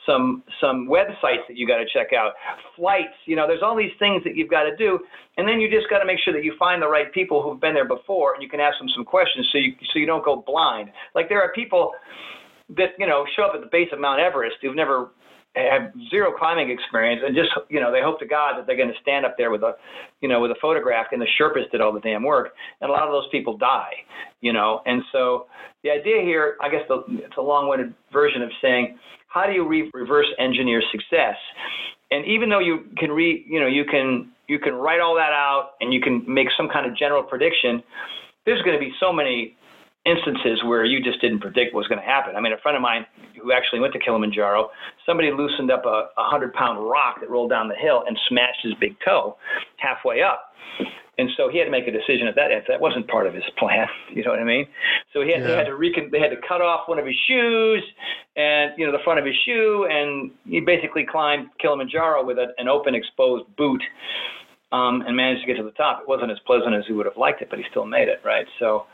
some some websites that you got to check out flights you know there's all these things that you've got to do and then you just got to make sure that you find the right people who've been there before and you can ask them some questions so you so you don't go blind. Like there are people that you know show up at the base of Mount Everest who've never have zero climbing experience and just you know they hope to God that they're going to stand up there with a you know with a photograph and the Sherpas did all the damn work and a lot of those people die you know? And so the idea here I guess the, it's a long-winded version of saying how do you re- reverse engineer success? And even though you can re you know you can you can write all that out and you can make some kind of general prediction there's going to be so many instances where you just didn't predict what was going to happen. I mean, a friend of mine who actually went to Kilimanjaro, somebody loosened up a, a hundred pound rock that rolled down the hill and smashed his big toe halfway up. And so he had to make a decision at that end. That wasn't part of his plan. You know what I mean? So he had, yeah. they had to recon, they had to cut off one of his shoes and, you know, the front of his shoe. And he basically climbed Kilimanjaro with a, an open exposed boot um, and managed to get to the top. It wasn't as pleasant as he would have liked it, but he still made it. Right. So,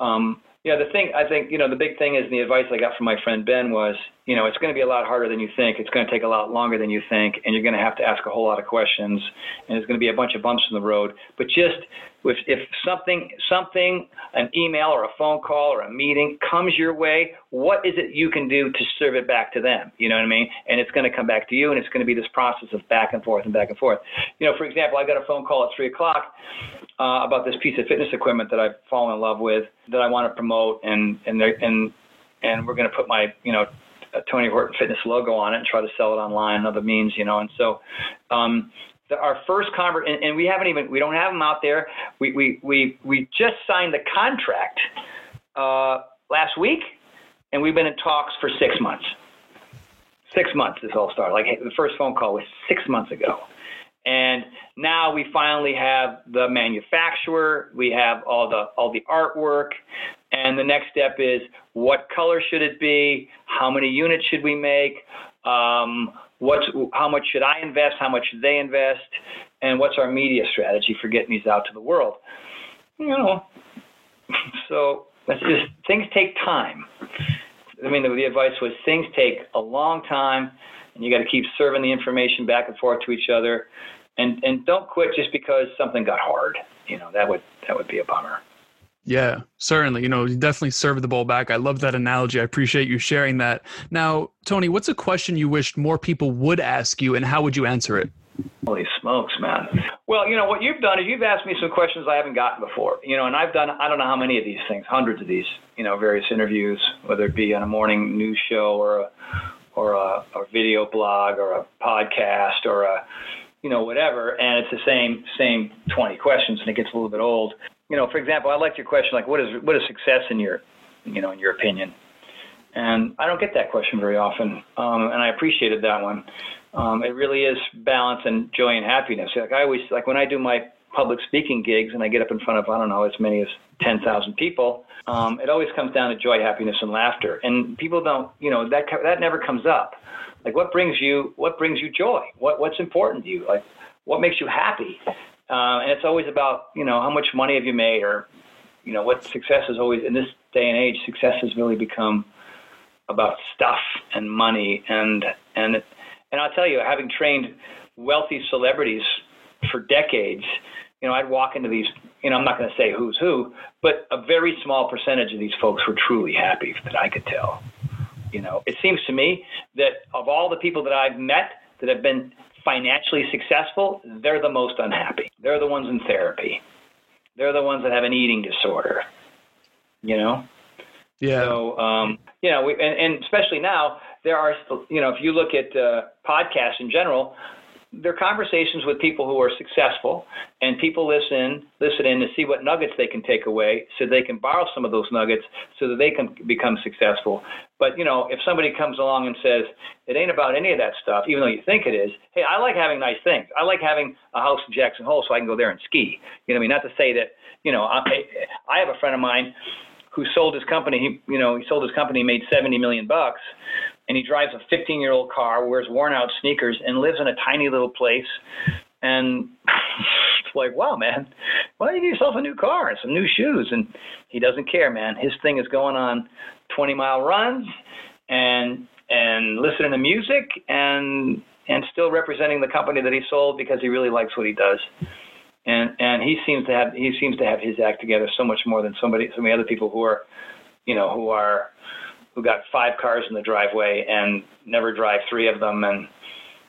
um, yeah, the thing I think you know the big thing is the advice I got from my friend Ben was you know it's going to be a lot harder than you think. It's going to take a lot longer than you think, and you're going to have to ask a whole lot of questions, and there's going to be a bunch of bumps in the road. But just if, if something something an email or a phone call or a meeting comes your way, what is it you can do to serve it back to them? You know what I mean? And it's going to come back to you, and it's going to be this process of back and forth and back and forth. You know, for example, I got a phone call at three o'clock uh, about this piece of fitness equipment that I've fallen in love with that I want to promote, and and and and we're going to put my you know Tony Horton Fitness logo on it and try to sell it online and other means, you know. And so, um, the, our first convert, and, and, we haven't even we don't have them out there. We we we we just signed the contract uh, last week, and we've been in talks for six months. Six months this all started. Like the first phone call was six months ago. And now we finally have the manufacturer, we have all the all the artwork, and the next step is what color should it be? How many units should we make? Um, what's how much should I invest? How much should they invest? And what's our media strategy for getting these out to the world? You know, so that's just things take time. I mean, the, the advice was things take a long time, and you got to keep serving the information back and forth to each other and and don't quit just because something got hard. You know, that would that would be a bummer. Yeah, certainly. You know, you definitely serve the ball back. I love that analogy. I appreciate you sharing that. Now, Tony, what's a question you wished more people would ask you, and how would you answer it? Holy smokes, man. Well, you know, what you've done is you've asked me some questions I haven't gotten before. You know, and I've done, I don't know how many of these things, hundreds of these, you know, various interviews, whether it be on a morning news show or a, or a, a video blog or a podcast or a, you know, whatever, and it's the same same 20 questions, and it gets a little bit old. You know, for example, I liked your question, like, what is what is success in your, you know, in your opinion? And I don't get that question very often, um, and I appreciated that one. Um, it really is balance and joy and happiness. Like I always, like when I do my public speaking gigs and I get up in front of I don't know as many as 10,000 people, um, it always comes down to joy, happiness, and laughter. And people don't, you know, that that never comes up. Like what brings you what brings you joy? What what's important to you? Like what makes you happy? Uh, and it's always about you know how much money have you made, or you know what success is always in this day and age. Success has really become about stuff and money, and and and I'll tell you, having trained wealthy celebrities for decades, you know, I'd walk into these, you know, I'm not going to say who's who, but a very small percentage of these folks were truly happy that I could tell. You know, it seems to me that of all the people that I've met that have been financially successful, they're the most unhappy. They're the ones in therapy. They're the ones that have an eating disorder. You know. Yeah. So, um, you know, we, and, and especially now, there are, you know, if you look at uh, podcasts in general, they're conversations with people who are successful, and people listen listen in to see what nuggets they can take away, so they can borrow some of those nuggets, so that they can become successful. But you know, if somebody comes along and says it ain't about any of that stuff, even though you think it is, hey, I like having nice things. I like having a house in Jackson Hole so I can go there and ski. You know, what I mean, not to say that you know, I, I have a friend of mine who sold his company. He, you know, he sold his company, made 70 million bucks and he drives a 15 year old car, wears worn out sneakers, and lives in a tiny little place. And it's like, wow, man, why don't you get yourself a new car and some new shoes? And he doesn't care, man. His thing is going on 20 mile runs and and listening to music and and still representing the company that he sold because he really likes what he does. And and he seems to have he seems to have his act together so much more than somebody so many other people who are, you know, who are who got five cars in the driveway and never drive three of them and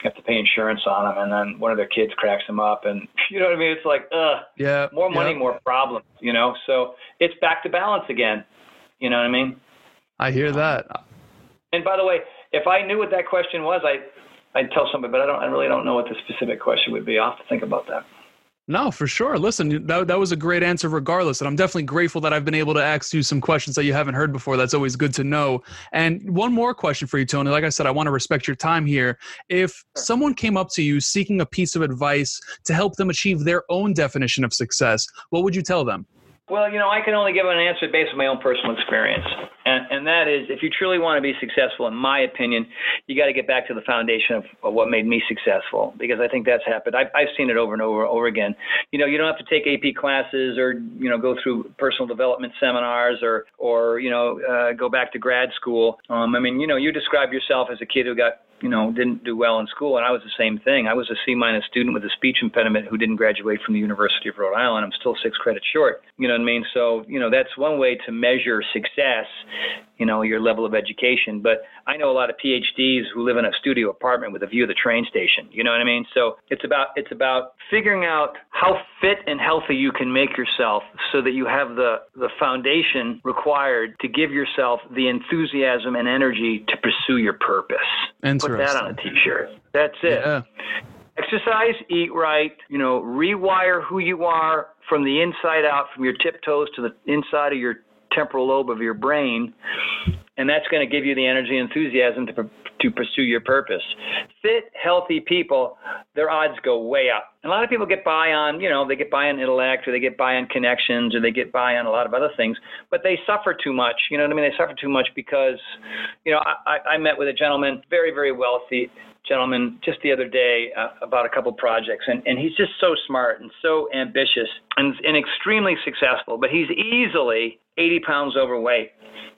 have to pay insurance on them and then one of their kids cracks them up and you know what I mean it's like ugh yeah more money yeah. more problems you know so it's back to balance again you know what I mean I hear that and by the way if I knew what that question was I I'd tell somebody but I don't I really don't know what the specific question would be I'll have to think about that no, for sure. Listen, that, that was a great answer regardless. And I'm definitely grateful that I've been able to ask you some questions that you haven't heard before. That's always good to know. And one more question for you, Tony. Like I said, I want to respect your time here. If someone came up to you seeking a piece of advice to help them achieve their own definition of success, what would you tell them? Well, you know, I can only give an answer based on my own personal experience. And, and that is, if you truly want to be successful, in my opinion, you got to get back to the foundation of, of, what made me successful, because I think that's happened. I've, I've seen it over and over over again. You know, you don't have to take AP classes or, you know, go through personal development seminars or, or you know, uh, go back to grad school. Um, I mean, you know, you describe yourself as a kid who got you know, didn't do well in school, and I was the same thing. I was a C minus student with a speech impediment who didn't graduate from the University of Rhode Island. I'm still six credits short. You know what I mean? So, you know, that's one way to measure success you know, your level of education. But I know a lot of PhDs who live in a studio apartment with a view of the train station. You know what I mean? So it's about it's about figuring out how fit and healthy you can make yourself so that you have the the foundation required to give yourself the enthusiasm and energy to pursue your purpose. Put that on a t-shirt. That's it. Yeah. Exercise, eat right, you know, rewire who you are from the inside out, from your tiptoes to the inside of your temporal lobe of your brain, and that's going to give you the energy and enthusiasm to, to pursue your purpose. Fit, healthy people, their odds go way up. And a lot of people get by on, you know, they get by on intellect or they get by on connections or they get by on a lot of other things, but they suffer too much. You know what I mean? They suffer too much because, you know, I, I met with a gentleman, very, very wealthy gentleman just the other day uh, about a couple projects and, and he's just so smart and so ambitious and, and extremely successful but he's easily 80 pounds overweight.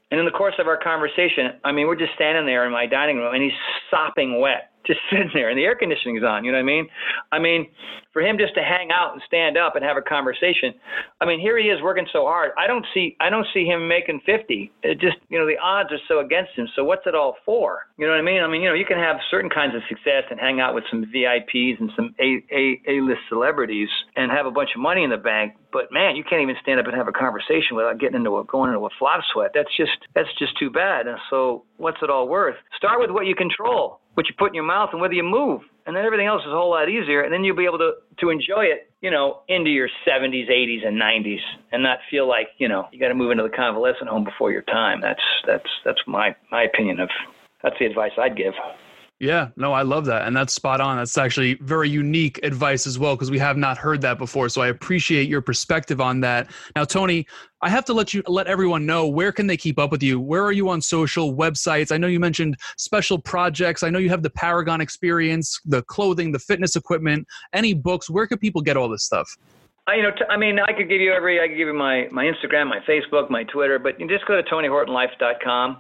And in the course of our conversation, I mean, we're just standing there in my dining room and he's sopping wet, just sitting there, and the air conditioning's on. You know what I mean? I mean, for him just to hang out and stand up and have a conversation. I mean, here he is working so hard. I don't see I don't see him making 50. It just, you know, the odds are so against him. So what's it all for? You know what I mean? I mean, you know, you can have certain kinds of success and hang out with some VIPs and some A A A-list celebrities and have a bunch of money in the bank, but man, you can't even stand up and have a conversation without getting into a going into a flop sweat. That's just that's just too bad. And so, what's it all worth? Start with what you control, what you put in your mouth, and whether you move. And then everything else is a whole lot easier. And then you'll be able to to enjoy it you know into your 70s 80s and 90s and not feel like you know you got to move into the convalescent home before your time. That's that's that's my my opinion of that's the advice i'd give Yeah, no, I love that. And that's spot on. That's actually very unique advice as well, because we have not heard that before. So I appreciate your perspective on that. Now, Tony, I have to let you let everyone know where can they keep up with you? Where are you on social websites? I know you mentioned special projects. I know you have the Paragon experience, the clothing, the fitness equipment, any books. Where can people get all this stuff? I, you know, t- I mean, I could give you every, I could give you my, my Instagram, my Facebook, my Twitter, but you just go to TonyHortonLife.com,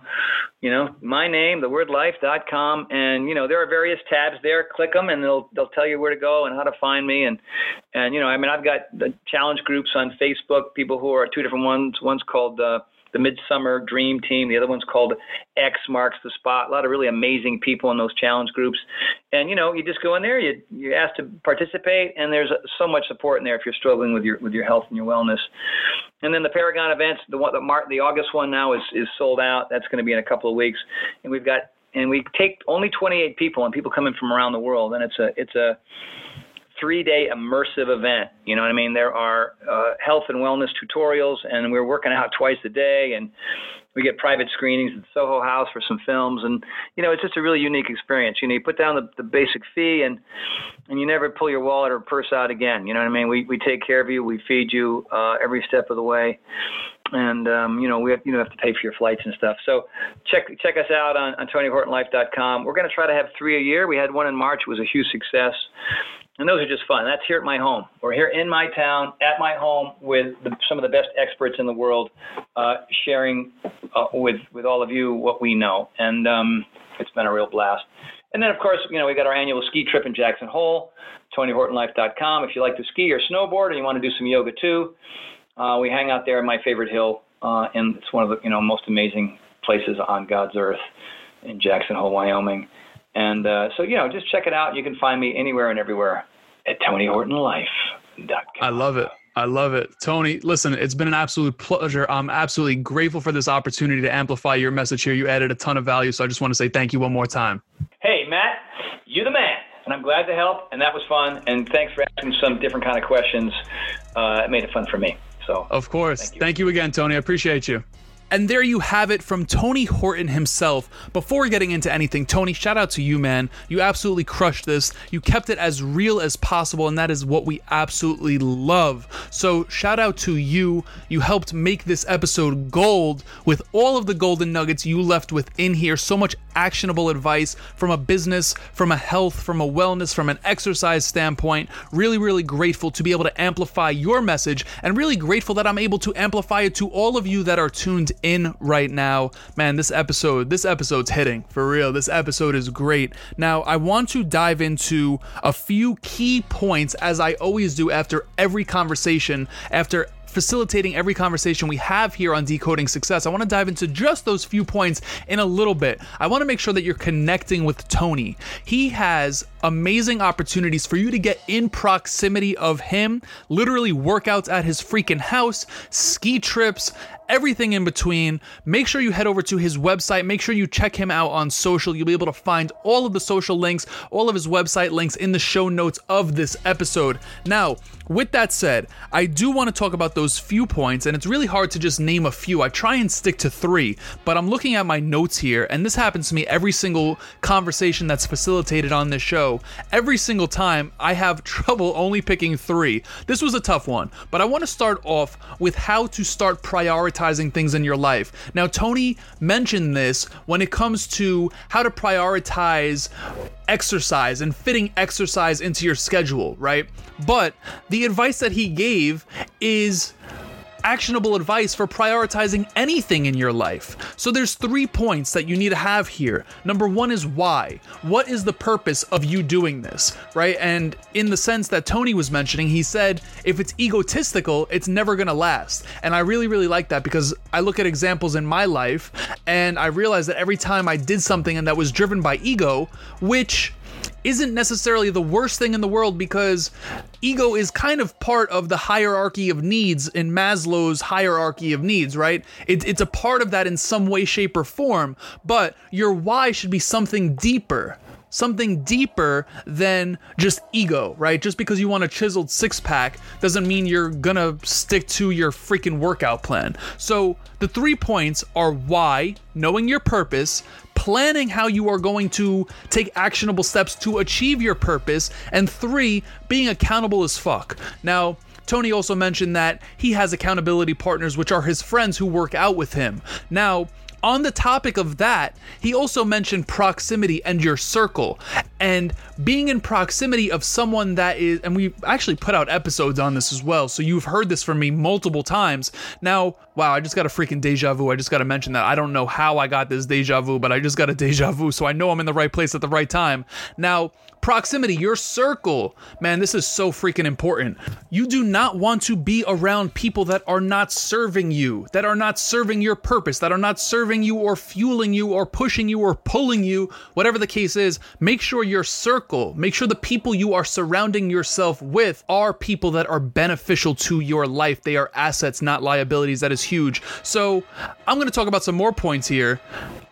you know, my name, the word life.com. And, you know, there are various tabs there. Click them and they'll, they'll tell you where to go and how to find me. And, and, you know, I mean, I've got the challenge groups on Facebook, people who are two different ones. One's called, uh, the Midsummer Dream Team. The other one's called X Marks the Spot. A lot of really amazing people in those challenge groups. And you know, you just go in there, you you ask to participate, and there's so much support in there if you're struggling with your with your health and your wellness. And then the Paragon events, the one the Mar- the August one now is is sold out. That's going to be in a couple of weeks, and we've got and we take only 28 people, and people come in from around the world, and it's a it's a three day immersive event. You know what I mean? There are uh, health and wellness tutorials, and we're working out twice a day, and we get private screenings at Soho House for some films, and you know it's just a really unique experience. You know, you put down the, the basic fee, and and you never pull your wallet or purse out again. You know what I mean? We we take care of you, we feed you uh, every step of the way, and um, you know we have, you know have to pay for your flights and stuff. So check check us out on, on TonyHortonLife.com. We're going to try to have three a year. We had one in March; it was a huge success and those are just fun. That's here at my home. We're here in my town, at my home, with the, some of the best experts in the world, uh, sharing uh, with with all of you what we know, and um, it's been a real blast. And then, of course, you know, we got our annual ski trip in Jackson Hole, TonyHortonLife.com. If you like to ski or snowboard, and you want to do some yoga too, uh, we hang out there at my favorite hill, uh, and it's one of the you know most amazing places on God's earth in Jackson Hole, Wyoming. And uh, so, you know, just check it out. You can find me anywhere and everywhere at TonyHortonLife.com. I love it. I love it. Tony, listen, it's been an absolute pleasure. I'm absolutely grateful for this opportunity to amplify your message here. You added a ton of value, so I just want to say thank you one more time. Hey, Matt, you're the man. And I'm glad to help, and that was fun. And thanks for asking some different kind of questions. Uh, it made it fun for me. So, of course. Thank you, thank you again, Tony. I appreciate you. And there you have it from Tony Horton himself. Before getting into anything, Tony, shout out to you, man. You absolutely crushed this. You kept it as real as possible, and that is what we absolutely love. So, shout out to you. You helped make this episode gold with all of the golden nuggets you left within here. So much actionable advice from a business, from a health, from a wellness, from an exercise standpoint. Really, really grateful to be able to amplify your message, and really grateful that I'm able to amplify it to all of you that are tuned in right now. Man, this episode, this episode's hitting for real. This episode is great. Now, I want to dive into a few key points as I always do after every conversation, after facilitating every conversation we have here on Decoding Success. I want to dive into just those few points in a little bit. I want to make sure that you're connecting with Tony. He has amazing opportunities for you to get in proximity of him, literally workouts at his freaking house, ski trips, everything in between. Make sure you head over to his website. Make sure you check him out on social. You'll be able to find all of the social links, all of his website links in the show notes of this episode. Now, with that said, I do want to talk about those few points, and it's really hard to just name a few. I try and stick to three, but I'm looking at my notes here, and this happens to me every single conversation that's facilitated on this show. Every single time, I have trouble only picking three. This was a tough one, but I want to start off with how to start prioritizing things in your life. Now, Tony mentioned this when it comes to how to prioritize exercise and fitting exercise into your schedule, right? But the advice that he gave is actionable advice for prioritizing anything in your life. So there's three points that you need to have here. Number 1 is why. What is the purpose of you doing this, right? And in the sense that Tony was mentioning, he said if it's egotistical, it's never going to last. And I really really like that because I look at examples in my life and I realize that every time I did something and that was driven by ego, which isn't necessarily the worst thing in the world because ego is kind of part of the hierarchy of needs in Maslow's hierarchy of needs, right? It, it's a part of that in some way, shape, or form, but your why should be something deeper. Something deeper than just ego, right? Just because you want a chiseled six pack doesn't mean you're gonna stick to your freaking workout plan. So, the three points are why, knowing your purpose, planning how you are going to take actionable steps to achieve your purpose, and three, being accountable as fuck. Now, Tony also mentioned that he has accountability partners, which are his friends who work out with him. Now, on the topic of that, he also mentioned proximity and your circle and being in proximity of someone that is, and we actually put out episodes on this as well. So you've heard this from me multiple times. Now, wow, I just got a freaking deja vu. I just got to mention that. I don't know how I got this deja vu, but I just got a deja vu. So I know I'm in the right place at the right time. Now, proximity, your circle. Man, this is so freaking important. You do not want to be around people that are not serving you, that are not serving your purpose, that are not serving you or fueling you or pushing you or pulling you, whatever the case is. Make sure your circle, make sure the people you are surrounding yourself with are people that are beneficial to your life. They are assets, not liabilities. That is huge. So, I'm going to talk about some more points here.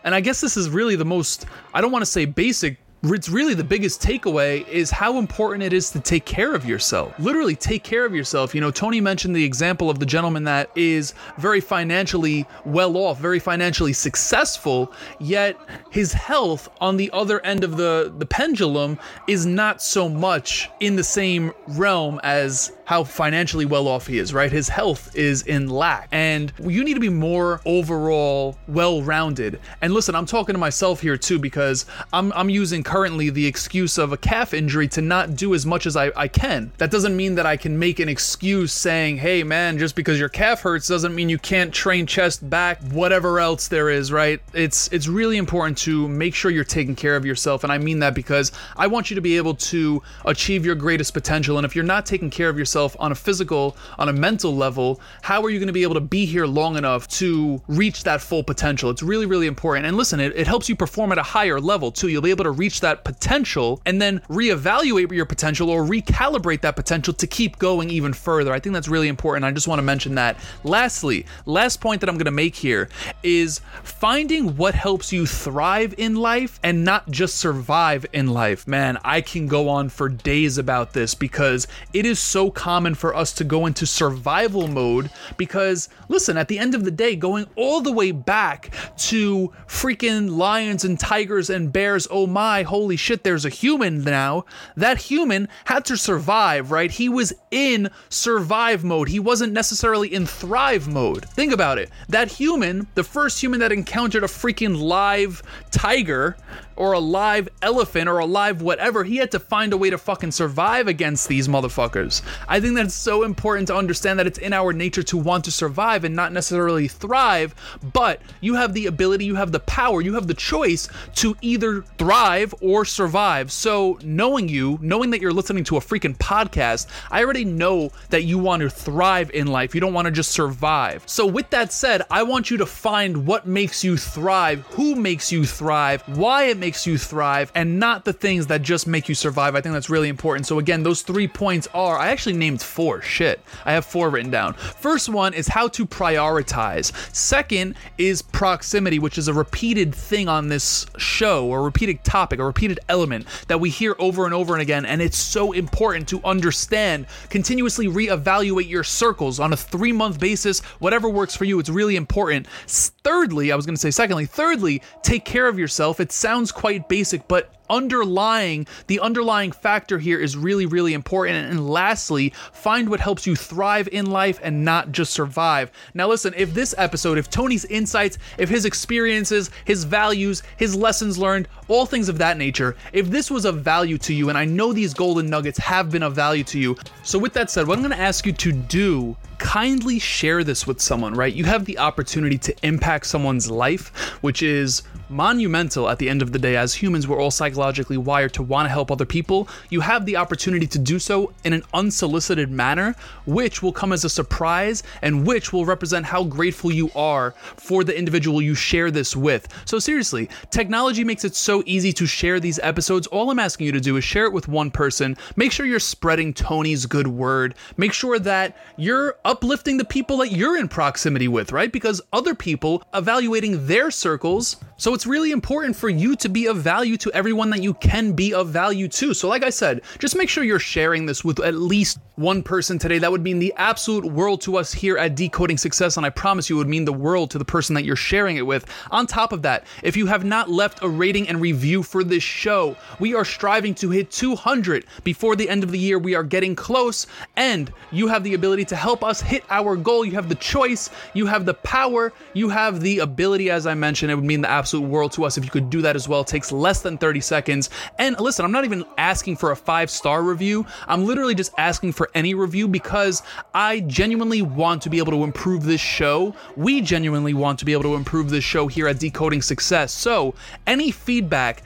And I guess this is really the most, I don't want to say basic it's really the biggest takeaway is how important it is to take care of yourself. Literally take care of yourself. You know, Tony mentioned the example of the gentleman that is very financially well off, very financially successful, yet his health on the other end of the the pendulum is not so much in the same realm as how financially well off he is, right? His health is in lack. And you need to be more overall well-rounded. And listen, I'm talking to myself here too because I'm I'm using currently the excuse of a calf injury to not do as much as I, I can. That doesn't mean that I can make an excuse saying, hey man, just because your calf hurts doesn't mean you can't train chest, back, whatever else there is, right? It's it's really important to make sure you're taking care of yourself. And I mean that because I want you to be able to achieve your greatest potential. And if you're not taking care of yourself on a physical, on a mental level, how are you going to be able to be here long enough to reach that full potential? It's really, really important. And listen, it, it helps you perform at a higher level too. You'll be able to reach that potential and then reevaluate your potential or recalibrate that potential to keep going even further. I think that's really important. I just want to mention that. Lastly, last point that I'm going to make here is finding what helps you thrive in life and not just survive in life. Man, I can go on for days about this because it is so common for us to go into survival mode because listen, at the end of the day, going all the way back to freaking lions and tigers and bears, oh my, holy shit, there's a human now. That human had to survive, right? He was in survive mode. He wasn't necessarily in thrive mode. Think about it. That human, the first human that encountered a freaking live tiger, or a live elephant or a live whatever, he had to find a way to fucking survive against these motherfuckers. I think that's so important to understand that it's in our nature to want to survive and not necessarily thrive, but you have the ability, you have the power, you have the choice to either thrive or survive. So, knowing you, knowing that you're listening to a freaking podcast, I already know that you want to thrive in life. You don't want to just survive. So, with that said, I want you to find what makes you thrive, who makes you thrive, why it makes makes you thrive and not the things that just make you survive. I think that's really important. So, again, those three points are I actually named four. Shit. I have four written down. First one is how to prioritize. Second is proximity, which is a repeated thing on this show, or repeated topic, a repeated element that we hear over and over and again. And it's so important to understand, continuously reevaluate your circles on a three month basis, whatever works for you. It's really important. Thirdly, I was going to say secondly, thirdly, take care of yourself. It sounds quite basic, but underlying the underlying factor here is really really important. And lastly find what helps you thrive in life and not just survive. Now listen if this episode if tony's insights if his experiences his values his lessons learned all things of that nature if this was of value to you and i know these golden nuggets have been of value to you. So with that said what i'm going to ask you to do kindly share this with someone right? You have the opportunity to impact someone's life which is monumental at the end of the day. As humans, we're all psychologically wired to want to help other people. You have the opportunity to do so in an unsolicited manner, which will come as a surprise and which will represent how grateful you are for the individual you share this with. So, seriously, technology makes it so easy to share these episodes. All I'm asking you to do is share it with one person. Make sure you're spreading Tony's good word. Make sure that you're uplifting the people that you're in proximity with, right? Because other people evaluating their circles So it's really important for you to be of value to everyone that you can be of value to. So, like I said, just make sure you're sharing this with at least one person today. That would mean the absolute world to us here at Decoding Success. And I promise you, it would mean the world to the person that you're sharing it with. On top of that, if you have not left a rating and review for this show, we are striving to hit 200 before the end of the year. We are getting close, and you have the ability to help us hit our goal. You have the choice, you have the power, you have the ability, as I mentioned. It would mean the absolute absolute world to us if you could do that as well. It takes less than 30 seconds. And listen, I'm not even asking for a five star review. I'm literally just asking for any review because I genuinely want to be able to improve this show. We genuinely want to be able to improve this show here at Decoding Success. So, any feedback,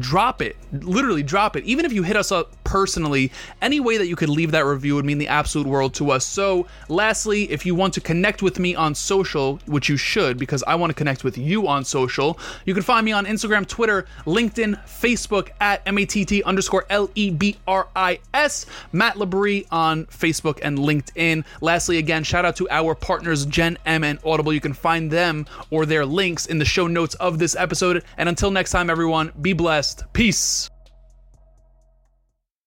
drop it. Literally drop it. Even if you hit us up personally, any way that you could leave that review would mean the absolute world to us. So, lastly, if you want to connect with me on social, which you should because I want to connect with you on social, you can find me on Instagram, Twitter, LinkedIn, Facebook at M-A-T-T underscore L-E-B-R-I-S. Matt Lebris on Facebook and LinkedIn. Lastly, again, shout out to our partners, Gen M and Audible. You can find them or their links in the show notes of this episode. And until next time, everyone, be blessed. Peace.